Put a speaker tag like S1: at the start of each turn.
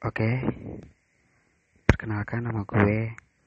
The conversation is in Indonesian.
S1: Oke, perkenalkan nama gue